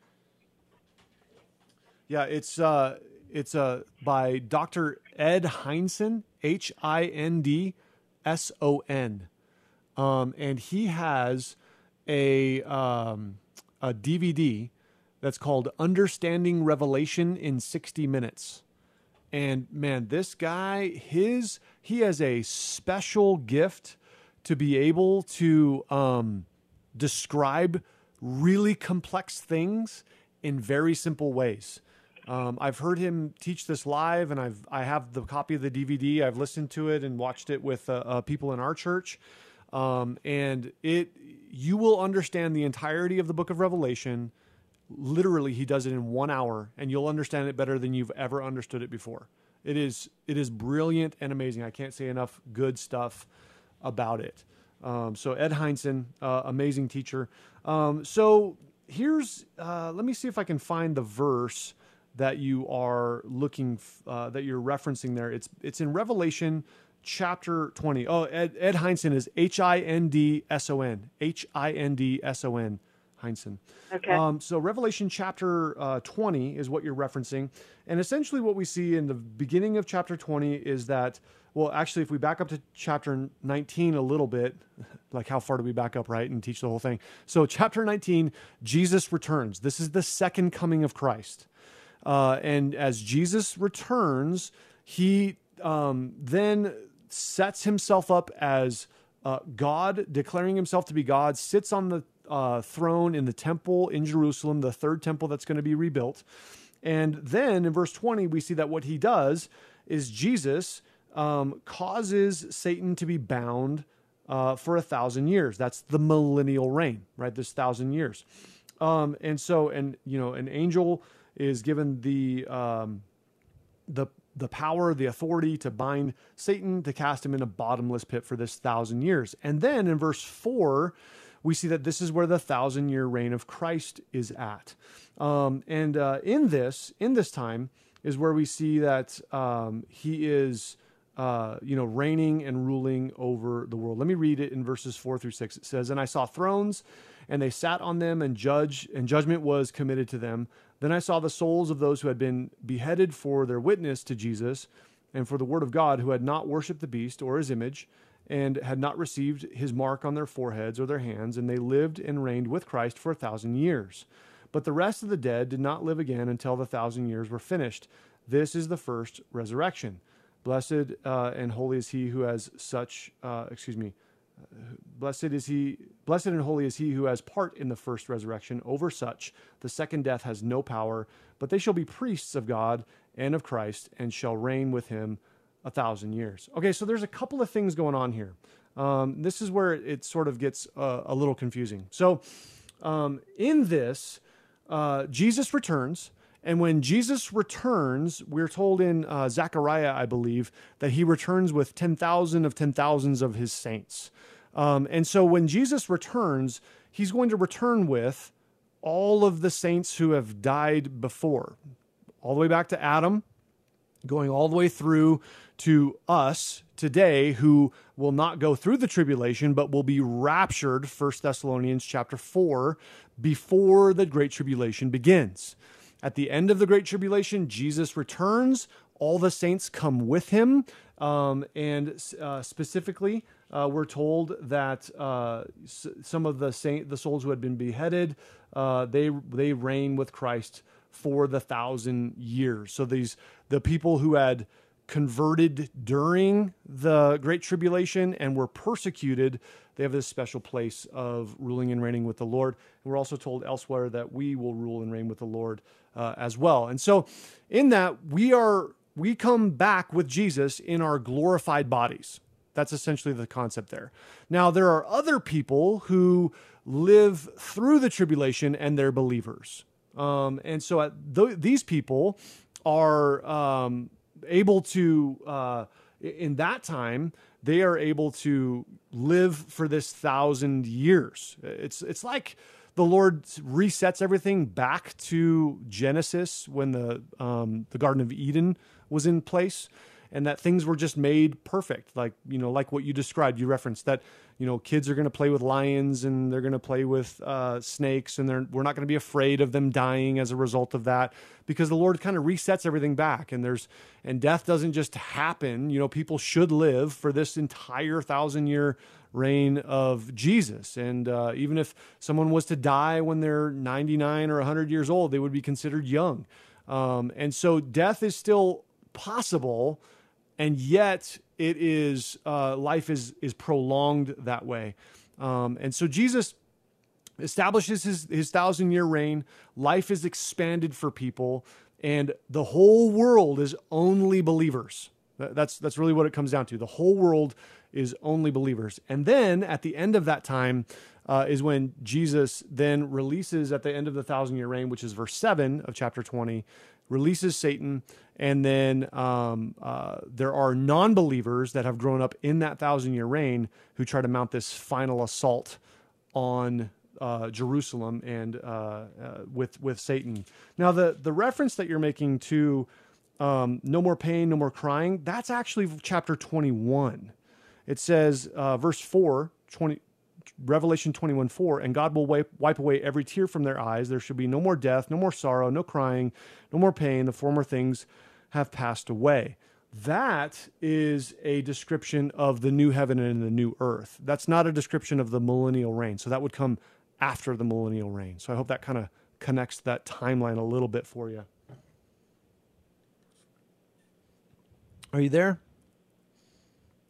Yeah, it's uh, it's uh, by Dr. Ed Hindson, H I N D S O N. Um, and he has a, um, a DVD that's called Understanding Revelation in 60 Minutes. And man, this guy, his he has a special gift to be able to um, describe really complex things in very simple ways. Um, I've heard him teach this live, and I've I have the copy of the DVD. I've listened to it and watched it with uh, uh, people in our church, um, and it you will understand the entirety of the Book of Revelation. Literally, he does it in one hour, and you'll understand it better than you've ever understood it before. It is it is brilliant and amazing. I can't say enough good stuff about it. Um, so Ed Hindson, uh, amazing teacher. Um, so here's uh, let me see if I can find the verse that you are looking uh, that you're referencing there. It's it's in Revelation chapter 20. Oh, Ed, Ed is H I N D S O N. H I N D S O N. Hindson. Okay. Um, so Revelation chapter uh, 20 is what you're referencing. And essentially what we see in the beginning of chapter 20 is that, well, actually, if we back up to chapter 19 a little bit, <laughs> like how far do we back up, right? And teach the whole thing. So chapter 19, Jesus returns. This is the second coming of Christ. Uh, and as Jesus returns, he um, then sets himself up as uh, God, declaring himself to be God, sits on the uh, throne in the temple in Jerusalem, the third temple that's going to be rebuilt. And then in verse 20, we see that what he does is Jesus um, causes Satan to be bound uh, for a thousand years. That's the millennial reign, right? This thousand years. Um, and so, and you know, an angel is given the um, the the power, the authority to bind Satan, to cast him in a bottomless pit for this thousand years. And then in verse four, we see that this is where the thousand year reign of Christ is at. Um, and uh, in this, in this time, is where we see that um, he is. Uh, you know, reigning and ruling over the world. Let me read it in verses four through six. It says, "And I saw thrones, and they sat on them, and judge and judgment was committed to them. Then I saw the souls of those who had been beheaded for their witness to Jesus and for the word of God, who had not worshipped the beast or his image, and had not received his mark on their foreheads or their hands, and they lived and reigned with Christ for a thousand years. But the rest of the dead did not live again until the thousand years were finished. This is the first resurrection. Blessed uh, and holy is he who has such, uh, excuse me, Blessed is he, blessed and holy is he who has part in the first resurrection. Over such, the second death has no power, but they shall be priests of God and of Christ, and shall reign with him a thousand years. Okay, so there's a couple of things going on here. Um, this is where it sort of gets uh, a little confusing. So, um, in this, uh, Jesus returns. And when Jesus returns, we're told in uh, Zechariah, I believe, that he returns with 10,000 of 10,000s of his saints. Um, and so when Jesus returns, he's going to return with all of the saints who have died before, all the way back to Adam, going all the way through to us today who will not go through the tribulation but will be raptured 1 Thessalonians chapter 4 before the great tribulation begins. At the end of the great tribulation Jesus returns, all the saints come with him um, and uh, specifically uh, we're told that uh, s- some of the saint the souls who had been beheaded uh, they they reign with Christ for the thousand years. So these the people who had converted during the Great Tribulation and were persecuted, they have this special place of ruling and reigning with the Lord. And we're also told elsewhere that we will rule and reign with the Lord uh, as well. And so, in that, we are we come back with Jesus in our glorified bodies. That's essentially the concept there. Now, there are other people who live through the tribulation and they're believers. Um, and so th- these people are um, able to, uh, in that time, they are able to live for this thousand years. It's it's like the Lord resets everything back to Genesis when the um, the Garden of Eden was in place and that things were just made perfect. Like you know like what you described you referenced that you know kids are going to play with lions and they're going to play with uh, snakes and they're, we're not going to be afraid of them dying as a result of that because the lord kind of resets everything back and there's and death doesn't just happen. You know people should live for this entire thousand year reign of jesus and uh, even if someone was to die when they're 99 or 100 years old they would be considered young um, and so death is still possible and yet it is uh, life is is prolonged that way. Um, and so Jesus establishes his his thousand year reign. Life is expanded for people, and the whole world is only believers. That's that's really what it comes down to. The whole world is only believers. And then at the end of that time uh, is when Jesus then releases at the end of the thousand year reign, which is verse seven of chapter twenty, releases Satan and then um, uh, there are non believers that have grown up in that thousand year reign who try to mount this final assault on uh, Jerusalem and uh, uh with, with Satan. Now, the, the reference that you're making to um, no more pain, no more crying, that's actually chapter 21. It says, uh, verse 4, 20, Revelation 21 4, and God will wipe, wipe away every tear from their eyes. There should be no more death, no more sorrow, no crying, no more pain. The former things have passed away. That is a description of the new heaven and the new earth. That's not a description of the millennial reign. So that would come after the millennial reign. So I hope that kind of connects that timeline a little bit for you. Are you there?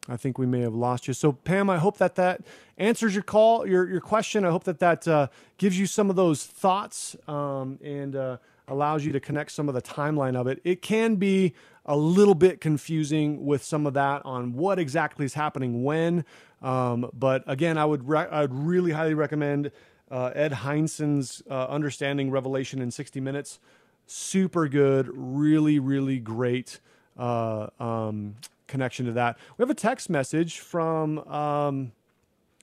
I think we may have lost you. So, Pam, I hope that that answers your call, your your question. I hope that that uh, gives you some of those thoughts um, and uh, allows you to connect some of the timeline of it. It can be a little bit confusing with some of that on what exactly is happening when. Um, but again, I would re- I'd really highly recommend uh, Ed Hindson's uh, Understanding Revelation in 60 Minutes. Super good, really, really great. Uh, um, connection to that. We have a text message from, um,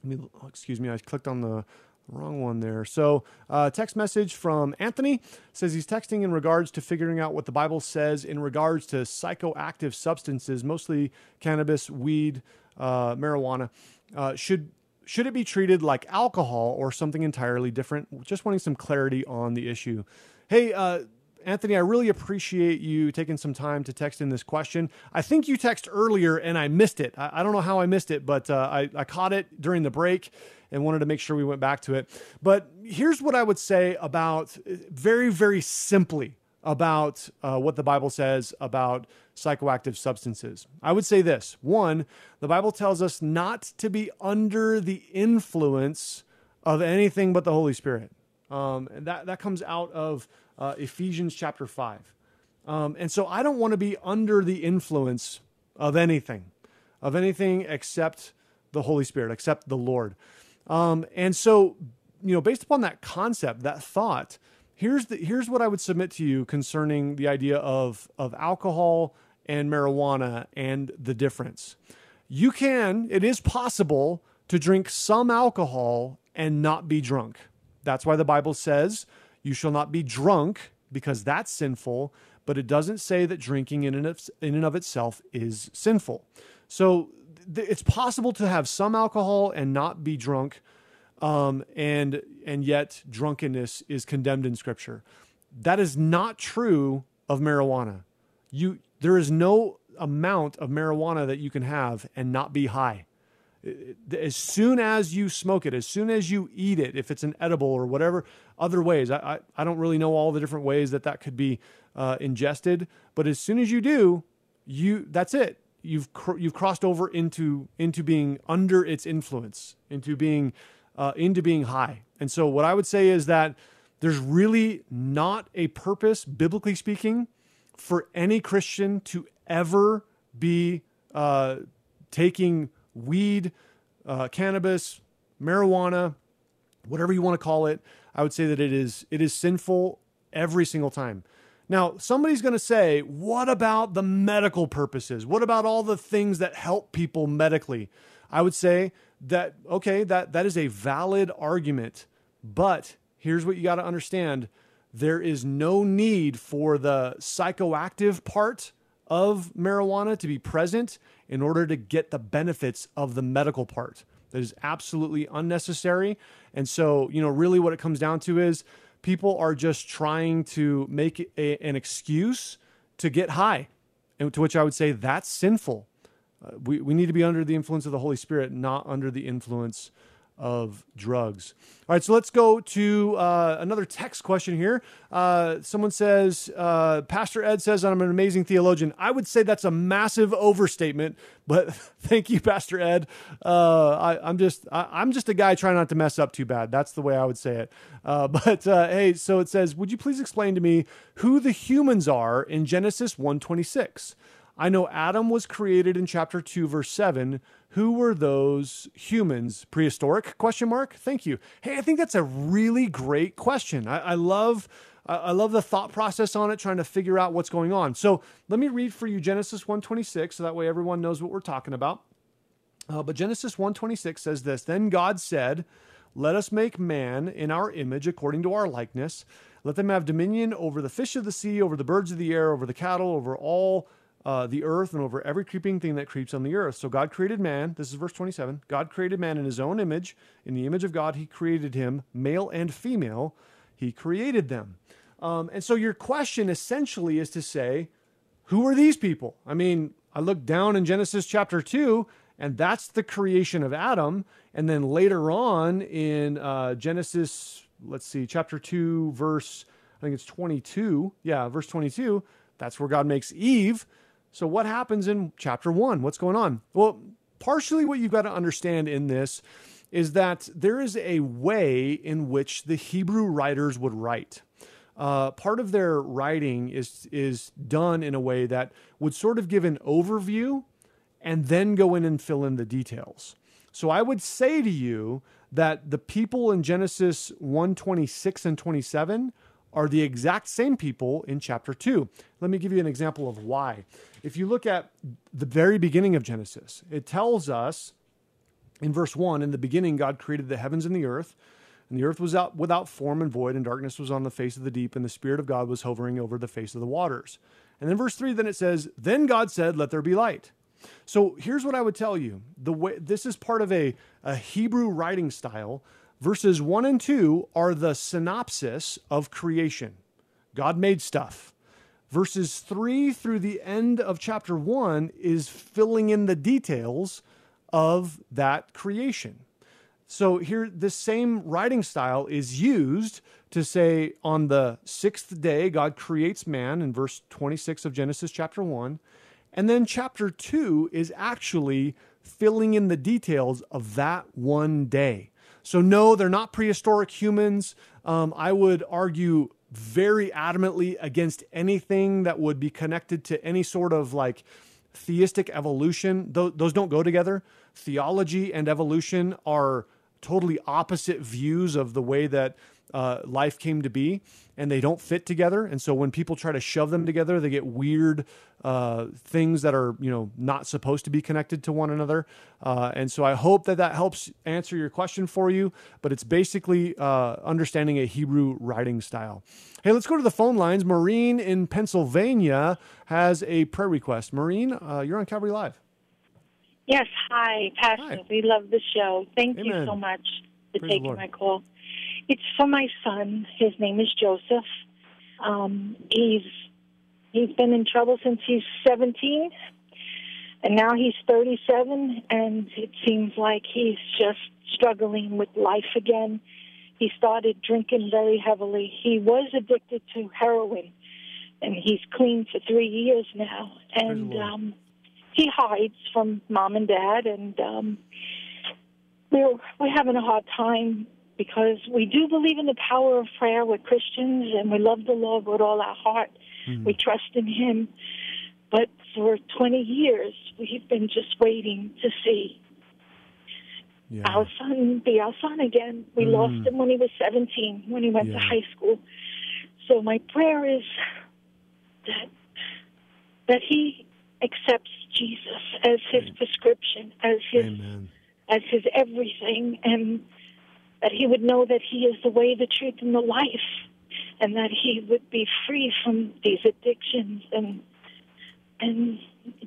me, oh, excuse me, I clicked on the wrong one there. So, uh, text message from Anthony says he's texting in regards to figuring out what the Bible says in regards to psychoactive substances, mostly cannabis, weed, uh, marijuana. Uh, should should it be treated like alcohol or something entirely different? Just wanting some clarity on the issue. Hey, uh, Anthony, I really appreciate you taking some time to text in this question. I think you texted earlier and I missed it. I, I don't know how I missed it, but uh, I, I caught it during the break and wanted to make sure we went back to it. But here's what I would say about very, very simply about uh, what the Bible says about psychoactive substances. I would say this one, the Bible tells us not to be under the influence of anything but the Holy Spirit. Um, and that, that comes out of uh, Ephesians chapter 5. Um, and so I don't want to be under the influence of anything, of anything except the Holy Spirit, except the Lord. Um, and so you know, based upon that concept, that thought, here's the here's what I would submit to you concerning the idea of of alcohol and marijuana and the difference. You can, it is possible to drink some alcohol and not be drunk. That's why the Bible says, You shall not be drunk, because that's sinful, but it doesn't say that drinking in and of, in and of itself is sinful. So th- it's possible to have some alcohol and not be drunk, um, and and yet drunkenness is condemned in Scripture. That is not true of marijuana. You there is no amount of marijuana that you can have and not be high. As soon as you smoke it, as soon as you eat it, if it's an edible or whatever other ways, I, I, I don't really know all the different ways that that could be uh, ingested, but as soon as you do, you that's it. You've cr- you've crossed over into into being under its influence, into being uh, into being high. And so, what I would say is that there's really not a purpose, biblically speaking, for any Christian to ever be uh, taking weed, uh, cannabis, marijuana, whatever you want to call it. I would say that it is it is sinful every single time. Now, somebody's going to say, "What about the medical purposes? What about all the things that help people medically?" I would say that okay, that that is a valid argument, but here's what you got to understand: there is no need for the psychoactive part of marijuana to be present in order to get the benefits of the medical part. That is absolutely unnecessary. And so, you know, really what it comes down to is people are just trying to make a, an excuse to get high, and to which I would say that's sinful. Uh, we, we need to be under the influence of the Holy Spirit, not under the influence of drugs. All right, so let's go to uh, another text question here. Uh, someone says, uh, Pastor Ed says I'm an amazing theologian. I would say that's a massive overstatement, but <laughs> thank you, Pastor Ed. Uh, I, am just I, am just a guy trying not to mess up too bad. That's the way I would say it. Uh, <laughs> but uh, hey, so it says, would you please explain to me who the humans are in Genesis 1:26? I know Adam was created in chapter 2 verse 7 who were those humans prehistoric question mark thank you hey i think that's a really great question i, I love I love the thought process on it, trying to figure out what's going on. So let me read for you Genesis 126, so that way everyone knows what we're talking about. Uh, but Genesis 126 says this Then God said, Let us make man in our image according to our likeness. Let them have dominion over the fish of the sea, over the birds of the air, over the cattle, over all uh, the earth and over every creeping thing that creeps on the earth. So God created man. This is verse 27. God created man in his own image. In the image of God, he created him, male and female. He created them. Um, and so your question essentially is to say, who are these people? I mean, I look down in Genesis chapter 2, and that's the creation of Adam. And then later on in uh, Genesis, let's see, chapter 2, verse, I think it's 22. Yeah, verse 22. That's where God makes Eve. So, what happens in chapter one? What's going on? Well, partially what you've got to understand in this is that there is a way in which the Hebrew writers would write. Uh, part of their writing is is done in a way that would sort of give an overview and then go in and fill in the details. So I would say to you that the people in Genesis 126 and 27 are the exact same people in chapter 2. Let me give you an example of why. If you look at the very beginning of Genesis, it tells us in verse 1 In the beginning, God created the heavens and the earth. And the earth was out without form and void, and darkness was on the face of the deep, and the Spirit of God was hovering over the face of the waters. And then verse 3, then it says, Then God said, Let there be light. So here's what I would tell you. The way this is part of a, a Hebrew writing style Verses 1 and 2 are the synopsis of creation. God made stuff. Verses 3 through the end of chapter 1 is filling in the details of that creation. So here, this same writing style is used to say, on the sixth day, God creates man in verse 26 of Genesis chapter 1. And then chapter 2 is actually filling in the details of that one day. So, no, they're not prehistoric humans. Um, I would argue very adamantly against anything that would be connected to any sort of like theistic evolution. Th- those don't go together. Theology and evolution are totally opposite views of the way that uh, life came to be, and they don't fit together. And so when people try to shove them together, they get weird uh, things that are you know not supposed to be connected to one another. Uh, and so I hope that that helps answer your question for you. But it's basically uh, understanding a Hebrew writing style. Hey, let's go to the phone lines. Maureen in Pennsylvania has a prayer request. Maureen, uh, you're on Calvary Live. Yes, hi, Pastor. Hi. We love the show. Thank Amen. you so much for Praise taking my call. It's for my son. His name is Joseph. Um, he's he's been in trouble since he's 17, and now he's 37, and it seems like he's just struggling with life again. He started drinking very heavily. He was addicted to heroin, and he's clean for three years now. And um, he hides from mom and dad, and um, we're we're having a hard time because we do believe in the power of prayer. We're Christians, and we love the Lord with all our heart. We trust in Him. But for 20 years, we've been just waiting to see Yeah. our son be our son again. We Mm. lost him when he was 17, when he went Yeah. to high school. So my prayer is that that he accepts Jesus as his prescription, as his Amen. as his everything, and that he would know that he is the way, the truth, and the life, and that he would be free from these addictions and and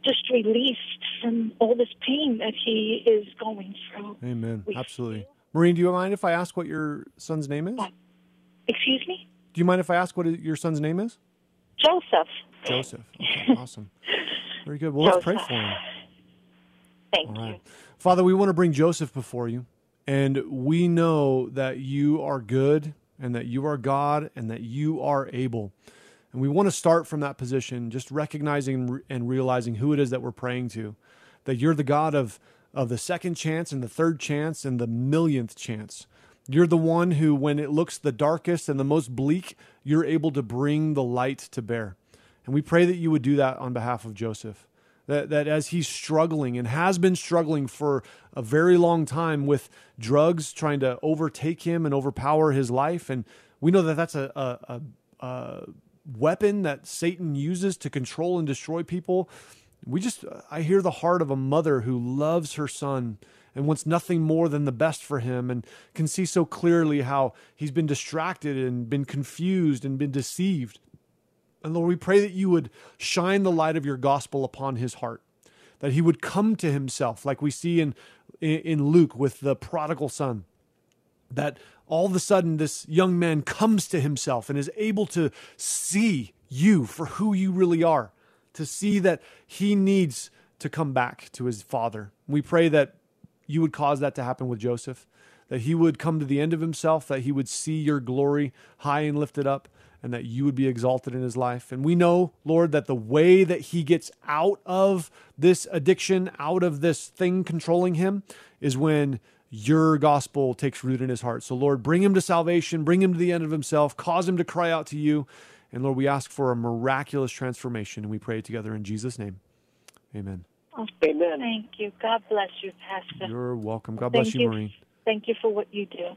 just released from all this pain that he is going through. Amen. We Absolutely. Maureen, do you mind if I ask what your son's name is? Excuse me, Do you mind if I ask what your son's name is? Joseph. Joseph. <laughs> Okay, awesome. Very good. Well, let's pray for him. Thank All you. Father, we want to bring Joseph before you, and we know that you are good and that you are God and that you are able. And we want to start from that position, just recognizing and realizing who it is that we're praying to, that you're the God of, of the second chance and the third chance and the millionth chance. You're the one who, when it looks the darkest and the most bleak, you're able to bring the light to bear. And we pray that you would do that on behalf of Joseph that, that as he's struggling and has been struggling for a very long time with drugs trying to overtake him and overpower his life. And we know that that's a, a, a, a weapon that satan uses to control and destroy people. We just i hear the heart of a mother who loves her son and wants nothing more than the best for him and can see so clearly how he's been distracted and been confused and been deceived and Lord, we pray that you would shine the light of your gospel upon his heart, that he would come to himself, like we see in, in Luke with the prodigal son, that all of a sudden this young man comes to himself and is able to see you for who you really are, to see that he needs to come back to his father. We pray that you would cause that to happen with Joseph, that he would come to the end of himself, that he would see your glory high and lifted up, and that you would be exalted in his life. And we know, Lord, that the way that he gets out of this addiction, out of this thing controlling him, is when your gospel takes root in his heart. So, Lord, bring him to salvation, bring him to the end of himself, cause him to cry out to you. And Lord, we ask for a miraculous transformation, and we pray it together in Jesus' name. Amen. Amen. Thank you. God bless you, Pastor. You're welcome. God Thank bless you, you. Maureen. Thank you for what you do.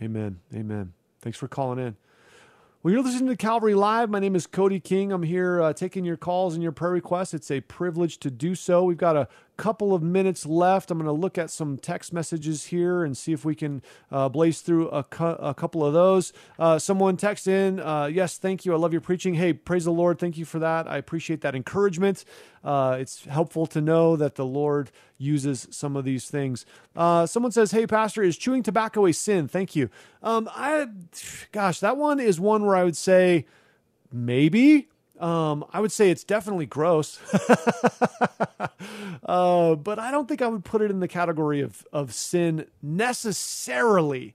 Amen. Amen. Thanks for calling in. Well, you're listening to Calvary Live. My name is Cody King. I'm here uh, taking your calls and your prayer requests. It's a privilege to do so. We've got a couple of minutes left. I'm going to look at some text messages here and see if we can uh, blaze through a, cu- a couple of those. Uh, someone text in, uh, yes, thank you. I love your preaching. Hey, praise the Lord. Thank you for that. I appreciate that encouragement. Uh, it's helpful to know that the Lord uses some of these things. Uh, someone says, "Hey, Pastor, is chewing tobacco a sin?" Thank you. Um, I, gosh, that one is one where I would say maybe. Um, I would say it's definitely gross, <laughs> uh, but I don't think I would put it in the category of of sin necessarily.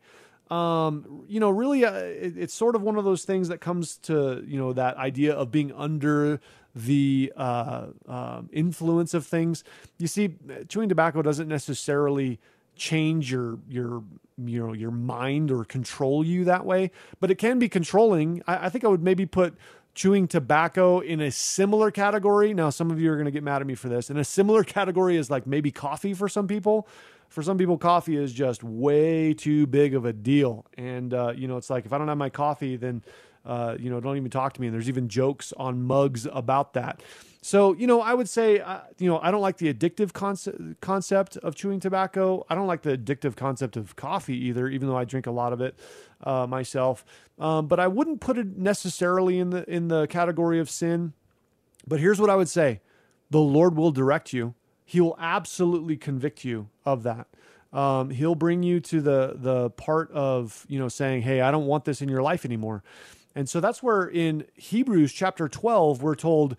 Um, you know, really, uh, it, it's sort of one of those things that comes to you know that idea of being under the uh, um influence of things. You see, chewing tobacco doesn't necessarily change your your you know your mind or control you that way, but it can be controlling. I, I think I would maybe put chewing tobacco in a similar category. Now, some of you are going to get mad at me for this. In a similar category is like maybe coffee for some people. for some people, coffee is just way too big of a deal. And, uh, you know, it's like if I don't have my coffee, then, uh, you know, don't even talk to me. And there's even jokes on mugs about that. So, you know, I would say, uh, you know, I don't like the addictive concept concept of chewing tobacco. I don't like the addictive concept of coffee either, even though I drink a lot of it uh, myself. Um, but I wouldn't put it necessarily in the in the category of sin. But here's what I would say: the Lord will direct you. He will absolutely convict you of that. Um, he'll bring you to the the part of you know saying, "Hey, I don't want this in your life anymore." And so that's where in Hebrews chapter 12 we're told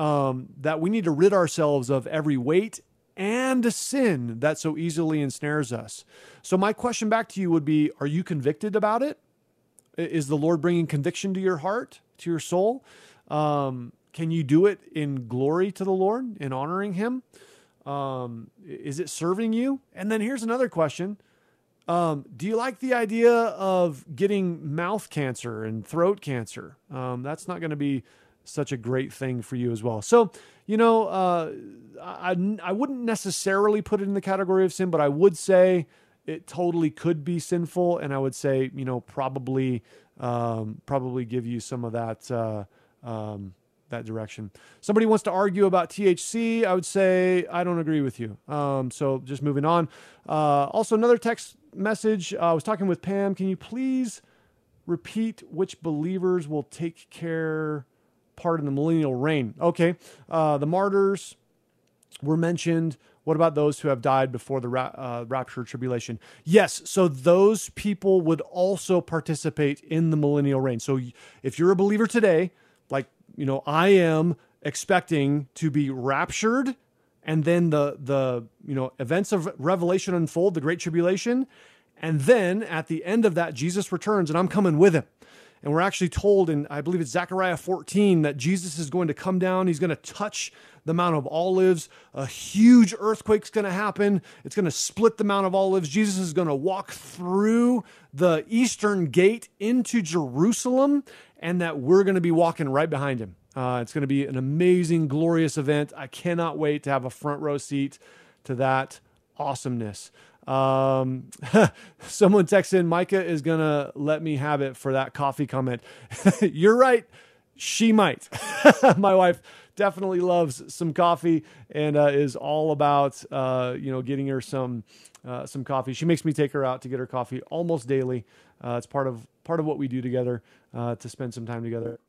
um, that we need to rid ourselves of every weight and sin that so easily ensnares us. So, my question back to you would be Are you convicted about it? Is the Lord bringing conviction to your heart, to your soul? Um, can you do it in glory to the Lord, in honoring Him? Um, is it serving you? And then here's another question um, Do you like the idea of getting mouth cancer and throat cancer? Um, that's not going to be such a great thing for you as well. So, you know, uh, I, I wouldn't necessarily put it in the category of sin, but I would say it totally could be sinful. And I would say, you know, probably, um, probably give you some of that, uh, um, that direction. Somebody wants to argue about THC. I would say I don't agree with you. Um, so just moving on. Uh, also, another text message. Uh, I was talking with Pam. Can you please repeat which believers will take care part in the millennial reign. Okay, uh, the martyrs were mentioned. What about those who have died before the ra- uh, rapture tribulation? Yes, so those people would also participate in the millennial reign. So if you're a believer today, like you know, I am expecting to be raptured and then the the you know events of revelation unfold the great tribulation and then at the end of that jesus returns and i'm coming with him and we're actually told in, I believe it's Zechariah 14, that Jesus is going to come down. He's going to touch the Mount of Olives. A huge earthquake's going to happen. It's going to split the Mount of Olives. Jesus is going to walk through the eastern gate into Jerusalem, and that we're going to be walking right behind him. Uh, it's going to be an amazing, glorious event. I cannot wait to have a front row seat to that awesomeness. Um, <laughs> someone texts in, Micah is going to let me have it for that coffee comment. <laughs> You're right. She might. <laughs> My wife definitely loves some coffee and uh, is all about, uh, you know, getting her some, uh, some coffee. She makes me take her out to get her coffee almost daily. Uh, it's part of, part of what we do together, uh, to spend some time together.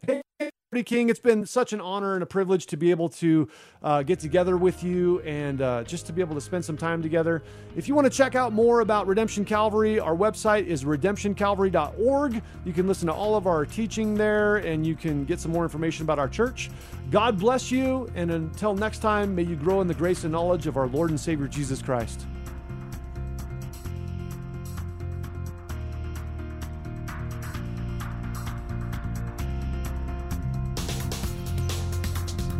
King, it's been such an honor and a privilege to be able to uh, get together with you and uh, just to be able to spend some time together. If you want to check out more about Redemption Calvary, our website is redemptioncalvary.org. You can listen to all of our teaching there and you can get some more information about our church. God bless you, and until next time, may you grow in the grace and knowledge of our Lord and Savior Jesus Christ.